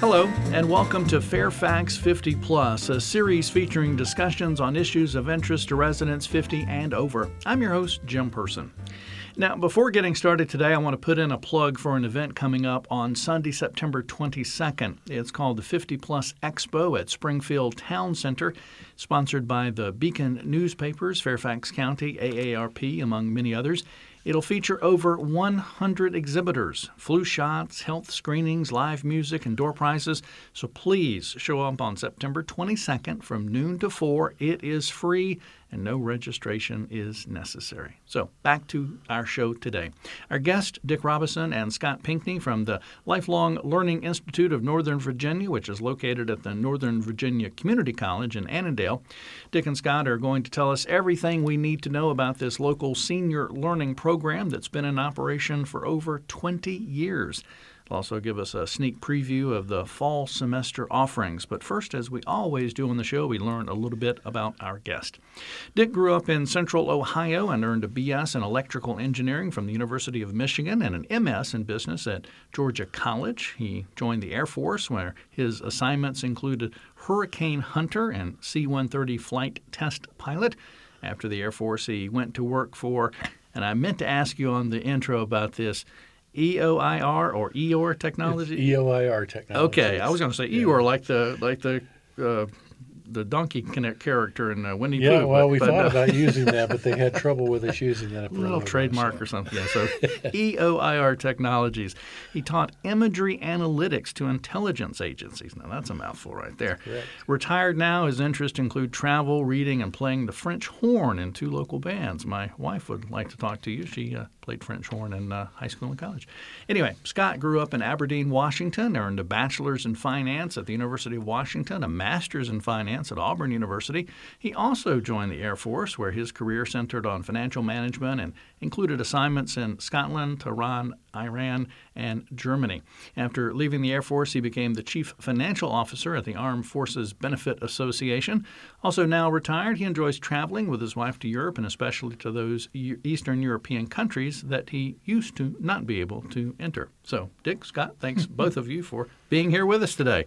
Hello, and welcome to Fairfax 50 Plus, a series featuring discussions on issues of interest to residents 50 and over. I'm your host, Jim Person. Now, before getting started today, I want to put in a plug for an event coming up on Sunday, September 22nd. It's called the 50 Plus Expo at Springfield Town Center, sponsored by the Beacon newspapers, Fairfax County, AARP, among many others. It'll feature over 100 exhibitors, flu shots, health screenings, live music, and door prizes. So please show up on September 22nd from noon to 4. It is free and no registration is necessary. So, back to our show today. Our guests, Dick Robison and Scott Pinckney from the Lifelong Learning Institute of Northern Virginia, which is located at the Northern Virginia Community College in Annandale. Dick and Scott are going to tell us everything we need to know about this local senior learning program that's been in operation for over 20 years. They'll also give us a sneak preview of the fall semester offerings. But first, as we always do on the show, we learn a little bit about our guest. Dick grew up in central Ohio and earned a BS in electrical engineering from the University of Michigan and an MS in business at Georgia College. He joined the Air Force, where his assignments included Hurricane Hunter and C 130 flight test pilot. After the Air Force, he went to work for, and I meant to ask you on the intro about this EOIR or EOR technology? It's EOIR technology. Okay, I was going to say yeah. EOR like the like the uh, the donkey connect character in uh, Winnie yeah, Pooh. well, but, we but, thought uh, about using that, but they had trouble with us using that. A little trademark so. or something. Yeah, so EOIR Technologies. He taught imagery analytics to intelligence agencies. Now that's a mouthful right there. Correct. Retired now, his interests include travel, reading, and playing the French horn in two local bands. My wife would like to talk to you. She uh, played French horn in uh, high school and college. Anyway, Scott grew up in Aberdeen, Washington, earned a bachelor's in finance at the University of Washington, a master's in finance finance at Auburn University. He also joined the Air Force, where his career centered on financial management and included assignments in Scotland, Tehran, Iran, and Germany. After leaving the Air Force, he became the chief financial officer at the Armed Forces Benefit Association. Also, now retired, he enjoys traveling with his wife to Europe and especially to those Eastern European countries that he used to not be able to enter. So, Dick, Scott, thanks both of you for being here with us today.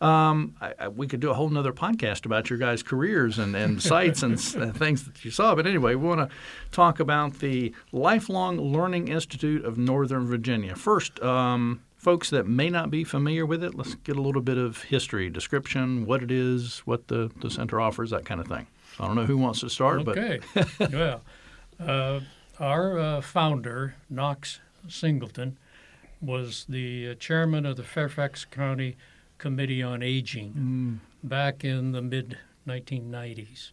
Um, I, I, we could do a whole nother podcast about your guys' careers and, and sites and things that you saw. But anyway, we want to talk about the Lifelong Learning Institute of Northern Virginia. First, um, folks that may not be familiar with it, let's get a little bit of history, description, what it is, what the, the center offers, that kind of thing. I don't know who wants to start, okay. but well, uh, our uh, founder, Knox Singleton, was the uh, chairman of the Fairfax County Committee on Aging mm. back in the mid 1990s,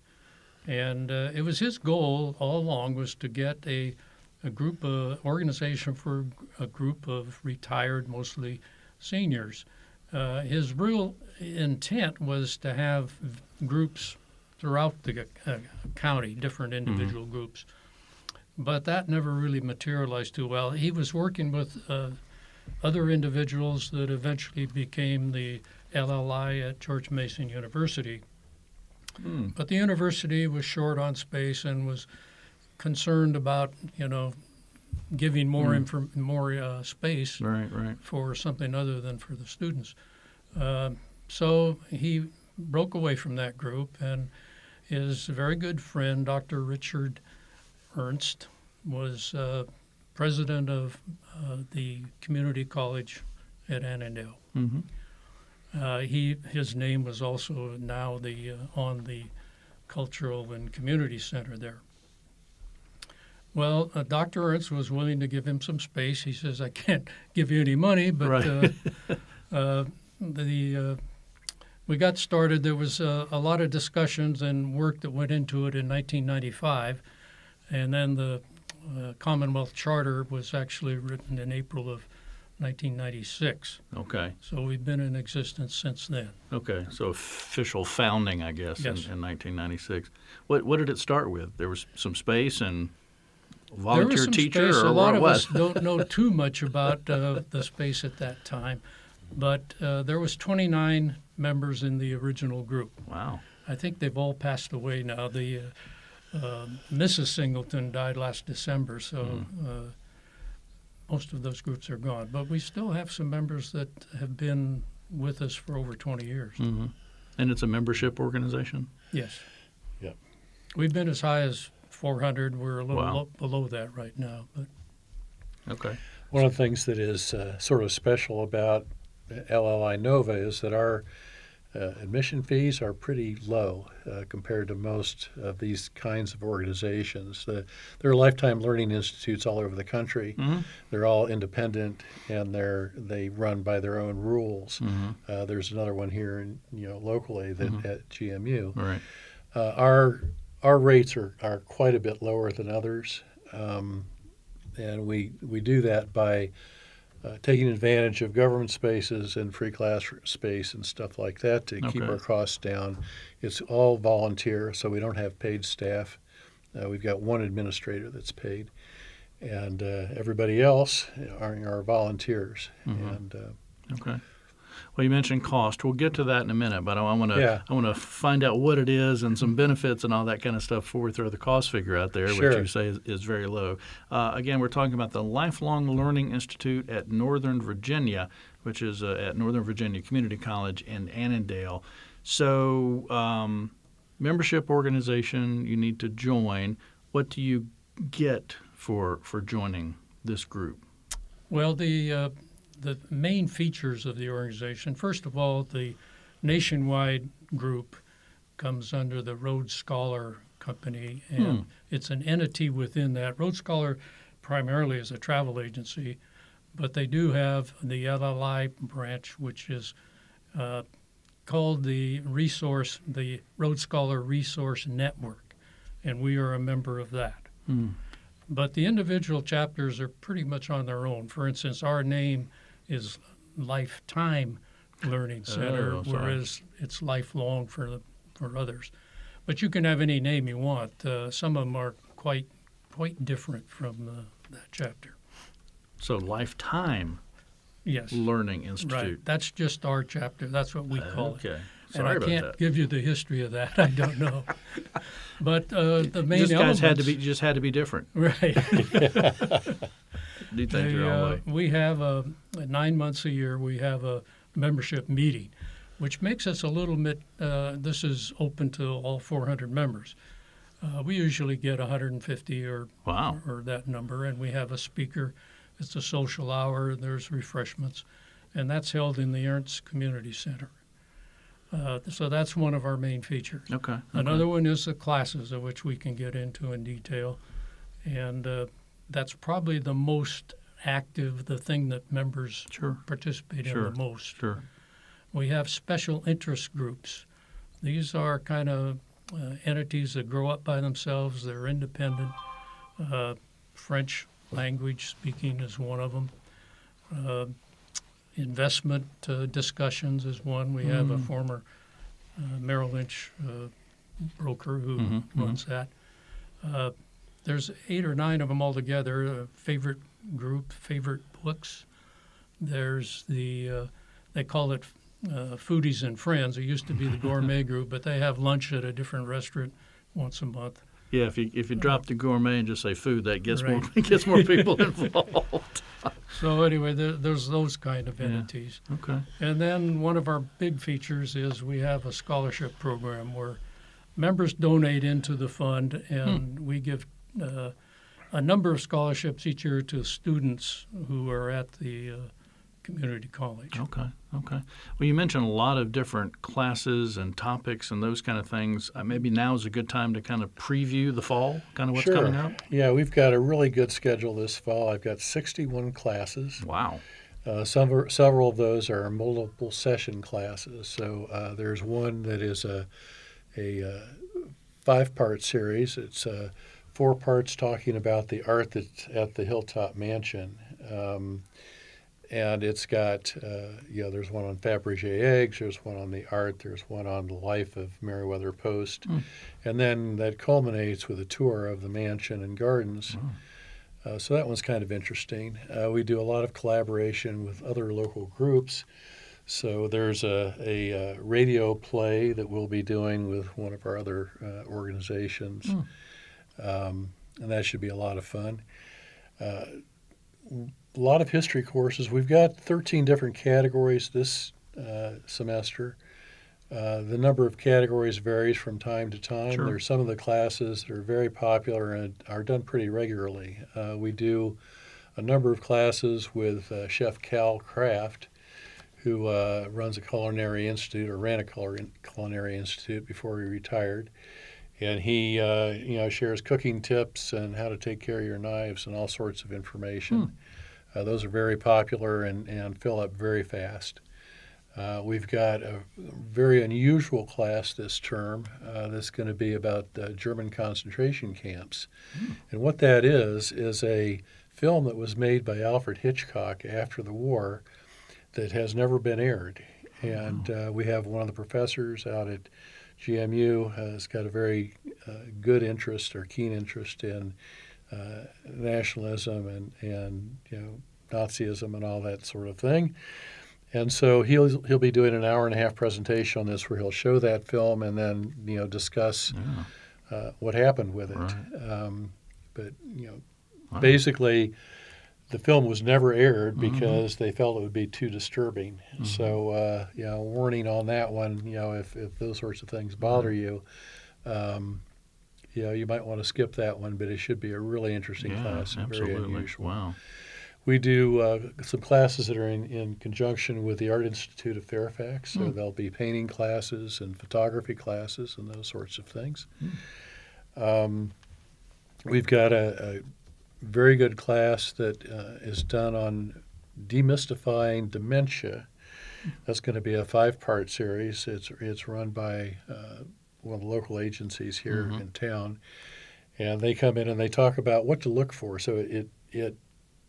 and uh, it was his goal all along was to get a a group of organization for a group of retired, mostly seniors. Uh, his real intent was to have groups throughout the uh, county, different mm-hmm. individual mm-hmm. groups, but that never really materialized too well. He was working with uh, other individuals that eventually became the LLI at George Mason University. Mm. But the university was short on space and was concerned about, you know, giving more mm. Infor- more uh, space right, right. for something other than for the students. Uh, so he broke away from that group, and his very good friend, Dr. Richard Ernst, was uh, president of uh, the community college at Annandale. Mm-hmm. Uh, he his name was also now the uh, on the cultural and community center there. Well, uh, Dr. Ernst was willing to give him some space. He says, "I can't give you any money, but right. Uh, the we got started. There was a lot of discussions and work that went into it in 1995, and then the uh, Commonwealth Charter was actually written in April of 1996. Okay. So we've been in existence since then. Okay, so official founding, I guess, yes. in, in 1996. What what did it start with? There was some space and volunteer teacher, space. or a lot of us don't know too much about uh, the space at that time, but uh, there was 29 members in the original group. Wow. I think they've all passed away now. The uh, uh, Mrs. Singleton died last December, so mm. uh, most of those groups are gone. But we still have some members that have been with us for over 20 years. hmm And it's a membership organization. Yes. Yep. We've been as high as 400. We're a little Wow. lo- below that right now, but Okay. One of the things that is uh, sort of special about LLI Nova is that our admission fees are pretty low uh, compared to most of these kinds of organizations. The, there are lifetime learning institutes all over the country. hmm They're all independent and they're they run by their own rules. hmm Uh, there's another one here, in, you know, locally that Mhm. at GMU. Right. Uh, our our rates are, are quite a bit lower than others, um, and we we do that by uh, taking advantage of government spaces and free class space and stuff like that to keep our costs down. It's all volunteer, so we don't have paid staff. Uh, we've got one administrator that's paid, and uh, everybody else are our volunteers. Mhm. And uh, Okay. Well, you mentioned cost. We'll get to that in a minute, but I, want to Yeah. I want to find out what it is and some benefits and all that kind of stuff before we throw the cost figure out there, which you say is, is very low. Uh, again, we're talking about the Lifelong Learning Institute at Northern Virginia, which is uh, at Northern Virginia Community College in Annandale. So, um, membership organization, you need to join. What do you get for for joining this group? Well, the uh, the main features of the organization, first of all, the nationwide group comes under the Road Scholar Company, and Hmm. it's an entity within that. Road Scholar primarily is a travel agency, but they do have the LLI branch, which is uh, called the Resource, the Road Scholar Resource Network, and we are a member of that. Hmm. But the individual chapters are pretty much on their own. For instance, our name is Lifetime Learning Center, Oh, whereas it's lifelong for the, for others. But you can have any name you want. Uh, some of them are quite quite different from uh, that chapter. So, Lifetime Yes, Learning Institute. right. That's just our chapter. That's what we call it. Okay. And Sorry I can't that. give you the history of that. I don't know. but uh, the main Just guys had to be just had to be different. right. Do things They, your uh, own way. We have a, nine months a year. We have a membership meeting, which makes us a little bit. Uh, this is open to all 400 members. Uh, we usually get 150 or Wow. or that number, and we have a speaker. It's a social hour. There's refreshments, and that's held in the Ernst Community Center. Uh, so that's one of our main features. Okay. okay. Another one is the classes, of which we can get into in detail, and uh, that's probably the most active, the thing that members Sure. participate Sure. in the most. Sure. We have special interest groups. These are kind of uh, entities that grow up by themselves. They're independent. Uh, French language speaking is one of them. Uh, investment uh, discussions is one. We have a Mm. former uh, Merrill Lynch uh, broker who Mhm, runs that. There's eight or nine of them altogether. Uh, favorite group, favorite books. There's the uh, they call it uh, Foodies and Friends. It used to be the gourmet group, but they have lunch at a different restaurant once a month. Yeah. If you if you drop the gourmet and just say food, that gets more gets more people involved. So anyway, there, there's those kind of Yeah. entities. Okay. And then one of our big features is we have a scholarship program where members donate into the fund, and we give uh, a number of scholarships each year to students who are at the uh, community college. Okay. Okay. Well, you mentioned a lot of different classes and topics and those kind of things. Uh, maybe now is a good time to kind of preview the fall, kind of what's sure. coming up. Yeah, we've got a really good schedule this fall. I've got 61 classes. Wow. Uh, some are, several of those are multiple session classes. So uh, there's one that is a a uh, five part series. It's uh, four parts talking about the art that's at the Hillwood Mansion. Um, and it's got, uh, you know, there's one on Fabergé eggs, there's one on the art, there's one on the life of Merriweather Post. Hmm. And then that culminates with a tour of the mansion and gardens. Uh, so that one's kind of interesting. Uh, we do a lot of collaboration with other local groups. So there's a, a uh, radio play that we'll be doing with one of our other uh, organizations, um, and that should be a lot of fun. Uh, a lot of history courses. We've got 13 different categories this uh, semester. Uh, the number of categories varies from time to time. Sure. are some of the classes that are very popular and are done pretty regularly. Uh, we do a number of classes with uh, Chef Cal Kraft, who uh, runs a culinary institute or ran a culinary culinary institute before he retired. And he, uh, you know, shares cooking tips and how to take care of your knives and all sorts of information. Uh, those are very popular and, and fill up very fast. Uh, we've got a very unusual class this term uh, that's going to be about uh, German concentration camps. And what that is, is a film that was made by Alfred Hitchcock after the war that has never been aired. And uh, we have one of the professors out at GMU has got a very uh, good interest or keen interest in uh, nationalism and, and you know Nazism and all that sort of thing. And so he'll he'll be doing an hour and a half presentation on this, where he'll show that film and then you know discuss Yeah. uh, what happened with it. Right. Um, but you know, Wow. basically, the film was never aired Mhm. because they felt it would be too disturbing. Mhm. So uh, you know, warning on that one. You know, if if those sorts of things bother you. Um, you know, you might want to skip that one, but it should be a really interesting yeah, class and very absolutely. unusual. Wow. We do uh, some classes that are in, in conjunction with the Art Institute of Fairfax. So Hmm. there'll be painting classes and photography classes and those sorts of things. Hmm. Um, we've got a, a very good class that uh, is done on demystifying dementia. That's going to be a five-part series. It's it's run by uh, one of the local agencies here Mhm. in town, and they come in and they talk about what to look for. So it it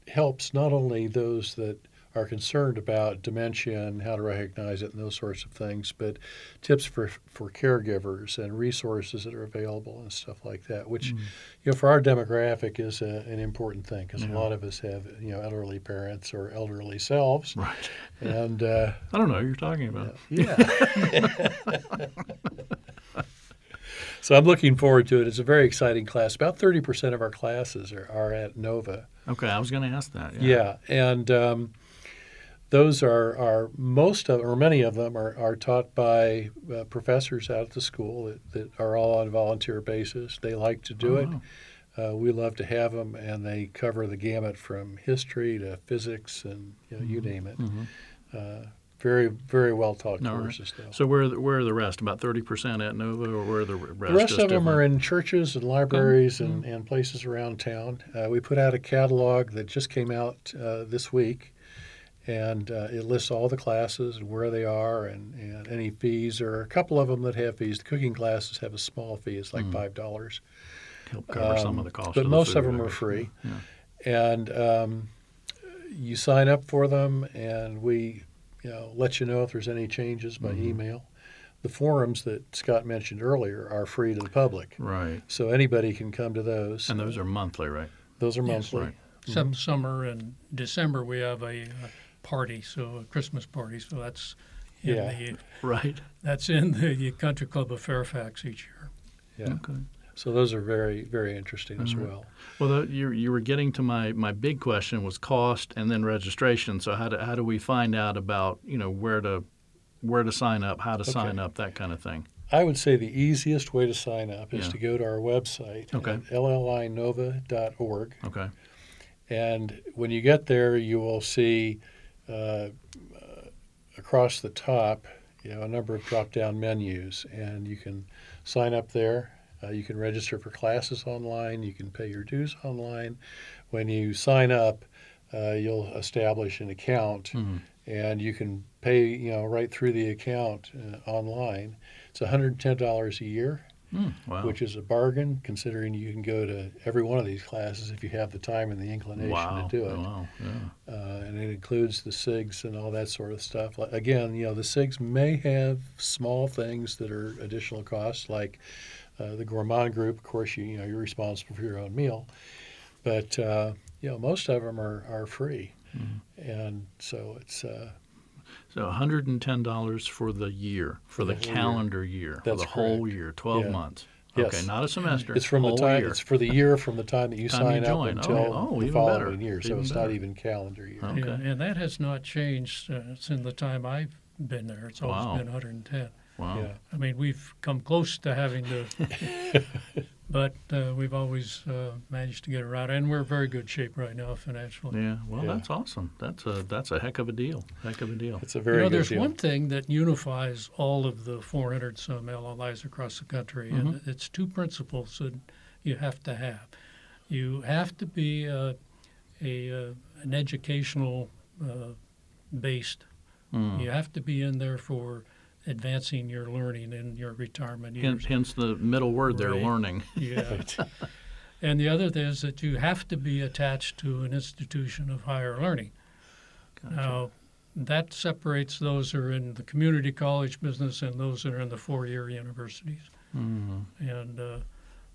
helps not only those that are concerned about dementia and how to recognize it and those sorts of things, but tips for for caregivers and resources that are available and stuff like that. Which, Mm. you know, for our demographic is a, an important thing because Yeah. a lot of us have you know elderly parents or elderly selves, Right. and uh, I don't know who you're talking about. yeah. so I'm looking forward to it. It's a very exciting class. About 30% of our classes are, are at Nova. Okay, I was going to ask that. Yeah, and um, those are, are most of, or many of them are, are taught by uh, professors out at the school that, that are all on a volunteer basis. They like to do Oh, it. wow. Uh, we love to have them, and they cover the gamut from history to physics and you, know, you name it. Mhm. Uh, very, very well taught right. courses, though. So where are the, where are the rest? About thirty percent at Nova, or where are the rest? The rest of them are in churches and libraries Mm-hmm. and, and places around town. Uh, we put out a catalog that just came out uh, this week, and uh, it lists all the classes and where they are and, and any fees. There are a couple of them that have fees. The cooking classes have a small fee; it's like Mm. five dollars. help cover some um, of the cost. but of the most of them are free. Yeah. And um, you sign up for them, and we, you know, let you know if there's any changes by Mhm. email. The forums that Scott mentioned earlier are free to the public. Right. So anybody can come to those. And those are monthly, right? Those are Yes, monthly. right. Some Mm-hmm. summer and December we have a, uh party, so a Christmas party. So that's in Yeah. the Right. that's in the Country Club of Fairfax each year. Yeah. Okay. So those are very, very interesting as well. Well, the, you you were getting to my, my big question was cost and then registration. So how do how do we find out about you know where to where to sign up, how to sign up, that kind of thing? I would say the easiest way to sign up is Yeah. to go to our website Okay. at llinova.org. Okay. And when you get there, you will see uh, across the top, you know, a number of drop-down menus, and you can sign up there. Uh, you can register for classes online. You can pay your dues online. When you sign up, uh, you'll establish an account, Mhm. and you can pay, you know, right through the account uh, online. It's $110 a year Mm, wow. which is a bargain considering you can go to every one of these classes if you have the time and the inclination wow. to do it. Wow. Yeah. Uh, and it includes the SIGs and all that sort of stuff. Like, again, you know, the SIGs may have small things that are additional costs, like uh, the gourmand group. Of course, you, you know, you're responsible for your own meal. But, uh, you know, most of them are, are free. Mhm. And so it's, uh, So $110 for the year, for For the, the whole year. calendar year, for That's the whole year, 12 Yeah. months. Yes. Okay, not a semester. it's from the time, year. it's for the year from the time that you Time sign you up join. Oh, until oh, the following better. year. So Even it's better. not even calendar year. Okay. Yeah, and that has not changed uh, since the time I've been there. It's always Wow. been 110. Wow. Yeah. I mean, we've come close to having to, but uh, we've always uh, managed to get around, and we're in very good shape right now financially. Yeah, well, Yeah. that's awesome. That's a that's a heck of a deal. Heck of a deal. It's a very you know, good there's deal. one thing that unifies all of the 400 some LLIs across the country, and Mm-hmm. it's two principles that you have to have. You have to be uh, a uh, an educational uh, based. Mm. You have to be in there for advancing your learning in your retirement years. Hence, hence the middle word there, Right. learning. Yeah. and the other thing is that you have to be attached to an institution of higher learning. Now, that separates those who are in the community college business and those that are in the four-year universities. Mm. And uh,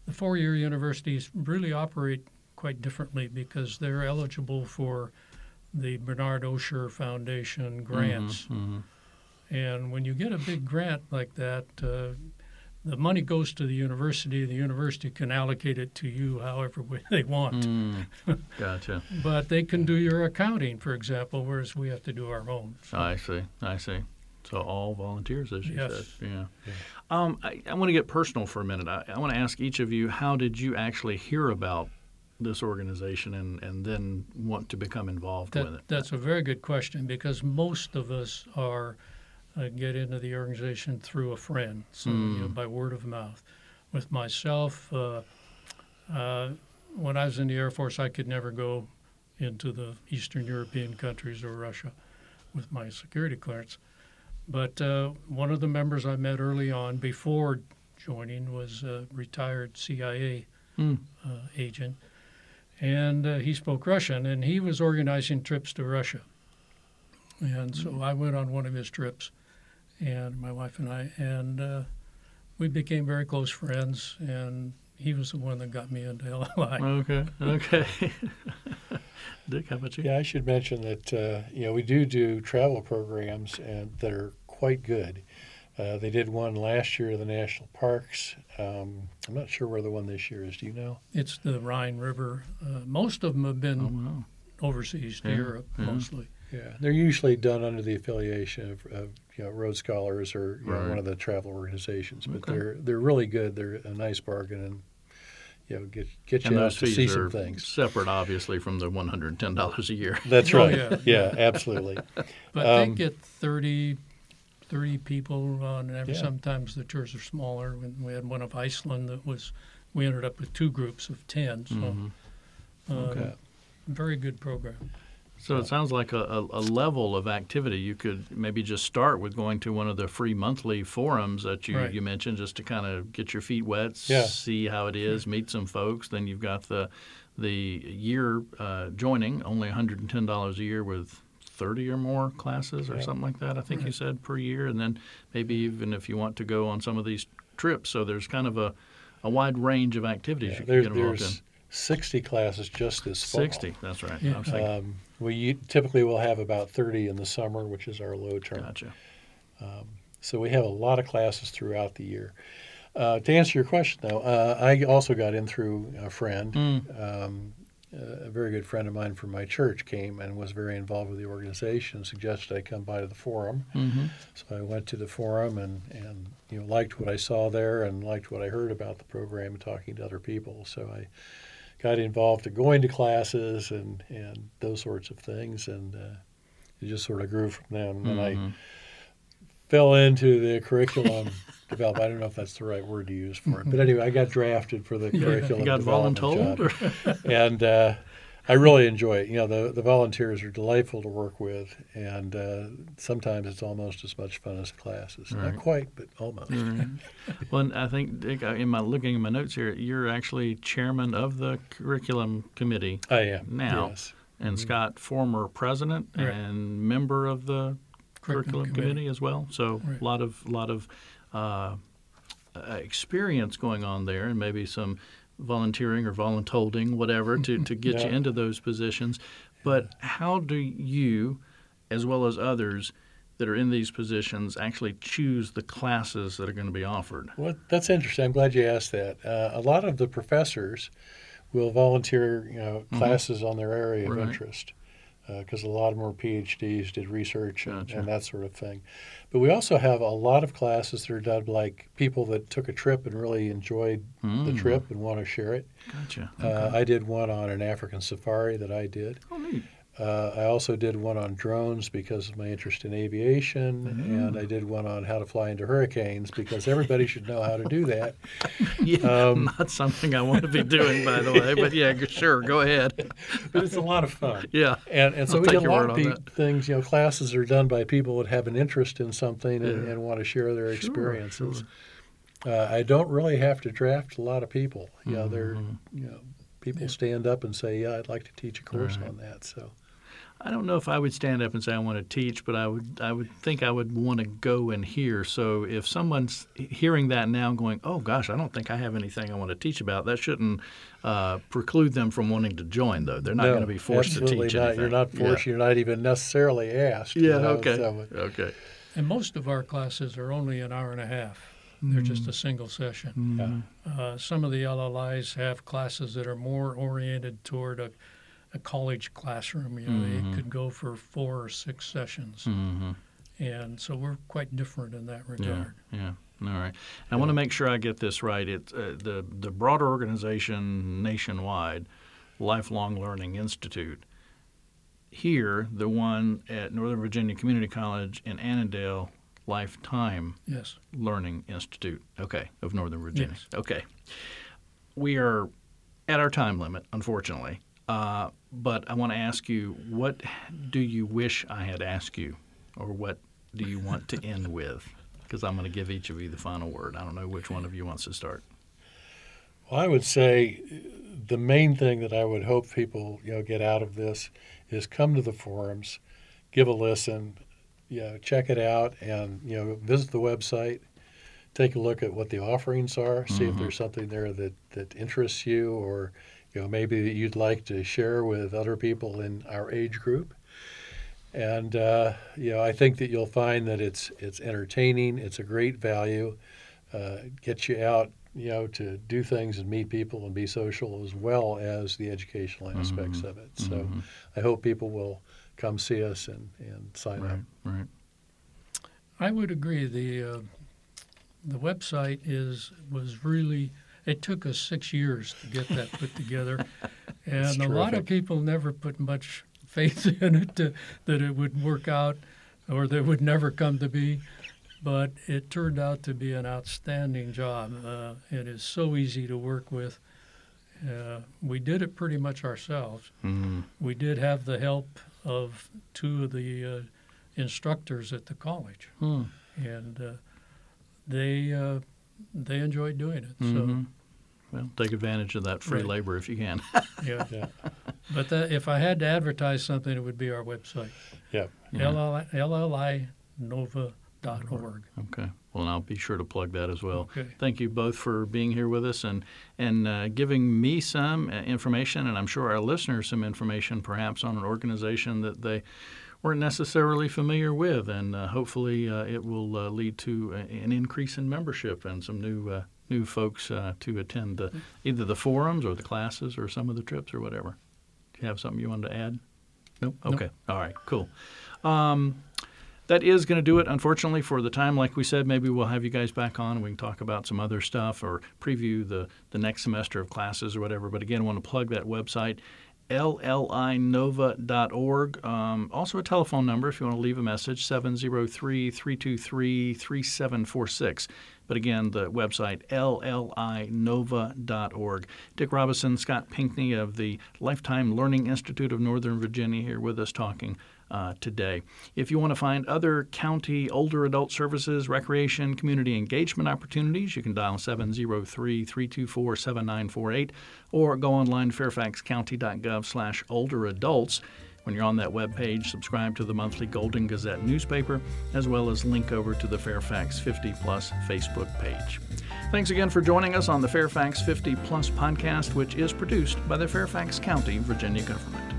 the four-year universities really operate quite differently because they're eligible for the Bernard Osher Foundation grants. Mhm. And when you get a big grant like that, uh, the money goes to the university. The university can allocate it to you however way they want. Mm. Gotcha. But they can do your accounting, for example, whereas we have to do our own. So, I see. I see. So all volunteers, as you Yes. said. Yeah. Um, I, I want to get personal for a minute. I, I want to ask each of you, how did you actually hear about this organization and, and then want to become involved with it? that's a very good question because most of us are uh, get into the organization through a friend, so you know, Mm. by word of mouth. With myself, uh, uh, when I was in the Air Force, I could never go into the Eastern European countries or Russia with my security clearance. But uh, one of the members I met early on before joining was a retired CIA Mm. uh, agent, and uh, he spoke Russian, and he was organizing trips to Russia. And so I went on one of his trips, and my wife and I, and uh, we became very close friends. And he was the one that got me into LLI. Okay. Okay. Dick, how about you? Yeah, I should mention that uh, you know we do do travel programs and that are quite good. Uh, they did one last year, the national parks. Um, I'm not sure where the one this year is. Do you know? It's the Rhine River. Uh, most of them have been Oh, wow. overseas to Yeah, Europe, yeah. mostly. Yeah, they're usually done under the affiliation of, of you know Road Scholars or you know, one of the travel organizations. But Okay. they're they're really good. They're a nice bargain and you know get get And you out those to see are some things. separate, obviously, from the $110 a year. That's Oh, right. yeah. yeah, absolutely. But Um, they get 30, 30 people on, and Yeah. sometimes the tours are smaller. When we had one of Iceland that was, we ended up with two groups of 10. So, Mhm. um, Okay. very good program. So it sounds like a, a, level of activity. You could maybe just start with going to one of the free monthly forums that you, Right. you mentioned just to kind of get your feet wet, Yeah. see how it is, meet some folks. Then you've got the the year uh, joining, only $110 a year with 30 or more classes or Yeah. something like that, I think you said, per year. And then maybe even if you want to go on some of these trips. So there's kind of a, a wide range of activities Yeah, you can get involved in. 60 classes just this fall. 60, that's right. Yeah. I was thinking, Um, we typically will have about 30 in the summer, which is our low term. gotcha. So we have a lot of classes throughout the year. Uh, to answer your question, though, uh, I also got in through a friend. Mm. Um, a very good friend of mine from my church came and was very involved with the organization. Suggested I come by to the forum, hmm so I went to the forum and, and you know liked what I saw there and liked what I heard about the program and talking to other people. So I got involved in going to classes and, and those sorts of things, and uh, it just sort of grew from then. And then I fell into the curriculum development. I don't know if that's the right word to use for it, but anyway, I got drafted for the curriculum You got voluntold? Or? and uh, I really enjoy it. You know, the the volunteers are delightful to work with, and uh, sometimes it's almost as much fun as classes. Right. Not quite, but almost. Well, and I think Dick, I- in my looking at my notes here, you're actually chairman of the curriculum committee, I am Now. Yes. and Scott, former president Right. and member of the curriculum, committee. as well. So Right. a lot of lot of uh, uh, experience going on there, and maybe some volunteering or voluntolding, whatever, to, to get you into those positions. But how do you, as well as others that are in these positions, actually choose the classes that are going to be offered? Well, that's interesting. I'm glad you asked that. Uh, a lot of the professors will volunteer, you know, classes on their area of Right. interest. Because a lot of them were PhDs, did research and, Gotcha. and that sort of thing. But we also have a lot of classes that are done like people that took a trip and really enjoyed the Mm. trip and want to share it. Gotcha. Uh, I did one on an African safari that I did. oh, neat. Uh, I also did one on drones because of my interest in aviation, Mm. and I did one on how to fly into hurricanes because everybody should know how to do that. Yeah, Um, not something I want to be doing, by the way. But yeah, sure, go ahead. But it's a lot of fun. Yeah. And, and so I'll we get a lot of pe- things, you know, classes are done by people that have an interest in something and, Yeah. and want to share their Sure, experiences. Uh, I don't really have to draft a lot of people. You know, they're, you know, people stand up and say, yeah, I'd like to teach a course Right. on that. So I don't know if I would stand up and say I want to teach, but I would I would think I would want to go and hear. So if someone's hearing that now, going, "Oh gosh, I don't think I have anything I want to teach about," that shouldn't uh, preclude them from wanting to join. Though they're not no, going to be forced to absolutely teach not. anything. You're not forced. You're not even necessarily asked. you Yeah. know, okay. so- okay. And most of our classes are only an hour and a half. They're just a single session. Yeah. Uh, some of the LLIs have classes that are more oriented toward a, a college classroom. You know, Mhm. they could go for four or six sessions, Mm-hmm. and so we're quite different in that regard. Yeah. All right. I want to make sure I get this right. It's uh, the the broader organization nationwide, Lifelong Learning Institute. Here, the one at Northern Virginia Community College in Annandale, Lifetime Yes. Learning Institute. Okay, of Northern Virginia. Yes. Okay. We are at our time limit, unfortunately. Uh, but I want to ask you, what do you wish I had asked you, or what do you want to end with? Because I'm going to give each of you the final word. I don't know which one of you wants to start. Well, I would say the main thing that I would hope people you know get out of this is come to the forums, give a listen, you know, check it out, and you know visit the website, take a look at what the offerings are, see if Mhm. there's something there that that interests you, or you know maybe that you'd like to share with other people in our age group. And uh, you know, I think that you'll find that it's it's entertaining. It's a great value. Uh, gets you out, you know, to do things and meet people and be social as well as the educational aspects of it. So Mhm. I hope people will come see us and, and sign up. Right, right. I would agree. The uh, the website is was really. It took us six years to get that put together, and a lot of people never put much faith in it to, that it would work out, or that it would never come to be. But it turned out to be an outstanding job. Uh, it is so easy to work with. Uh, we did it pretty much ourselves. Mhm. We did have the help of two of the uh, instructors at the college Hmm. and uh, they uh, they enjoyed doing it. Mhm. Well, take advantage of that free Right. labor if you can. Yeah, Yeah. but that, if I had to advertise something, it would be our website, Yeah. Yeah. LLI, llinova.org. Okay. Well, and I'll be sure to plug that as well. Okay. Thank you both for being here with us and and uh, giving me some uh, information, and I'm sure our listeners some information, perhaps on an organization that they weren't necessarily familiar with, and uh, hopefully uh, it will uh, lead to a, an increase in membership and some new uh, new folks uh, to attend the, either the forums or the classes or some of the trips or whatever. Do you have something you wanted to add? Nope. Nope. Okay. All right. Cool. Um, that is going to do it, unfortunately, for the time. Like we said, maybe we'll have you guys back on and we can talk about some other stuff or preview the, the next semester of classes or whatever. But again, I want to plug that website, llinova.org. Um, also, a telephone number if you want to leave a message, 703 323 3746. But again, the website, llinova.org. Dick Robinson, Scott Pinckney of the Lifetime Learning Institute of Northern Virginia here with us talking uh, today. If you want to find other county older adult services, recreation, community engagement opportunities, you can dial 703 324 7948 or go online fairfaxcounty.gov slash older adults. When you're on that web page, subscribe to the monthly Golden Gazette newspaper, as well as link over to the Fairfax 50 Plus Facebook page. Thanks again for joining us on the Fairfax 50 Plus podcast, which is produced by the Fairfax County, Virginia government.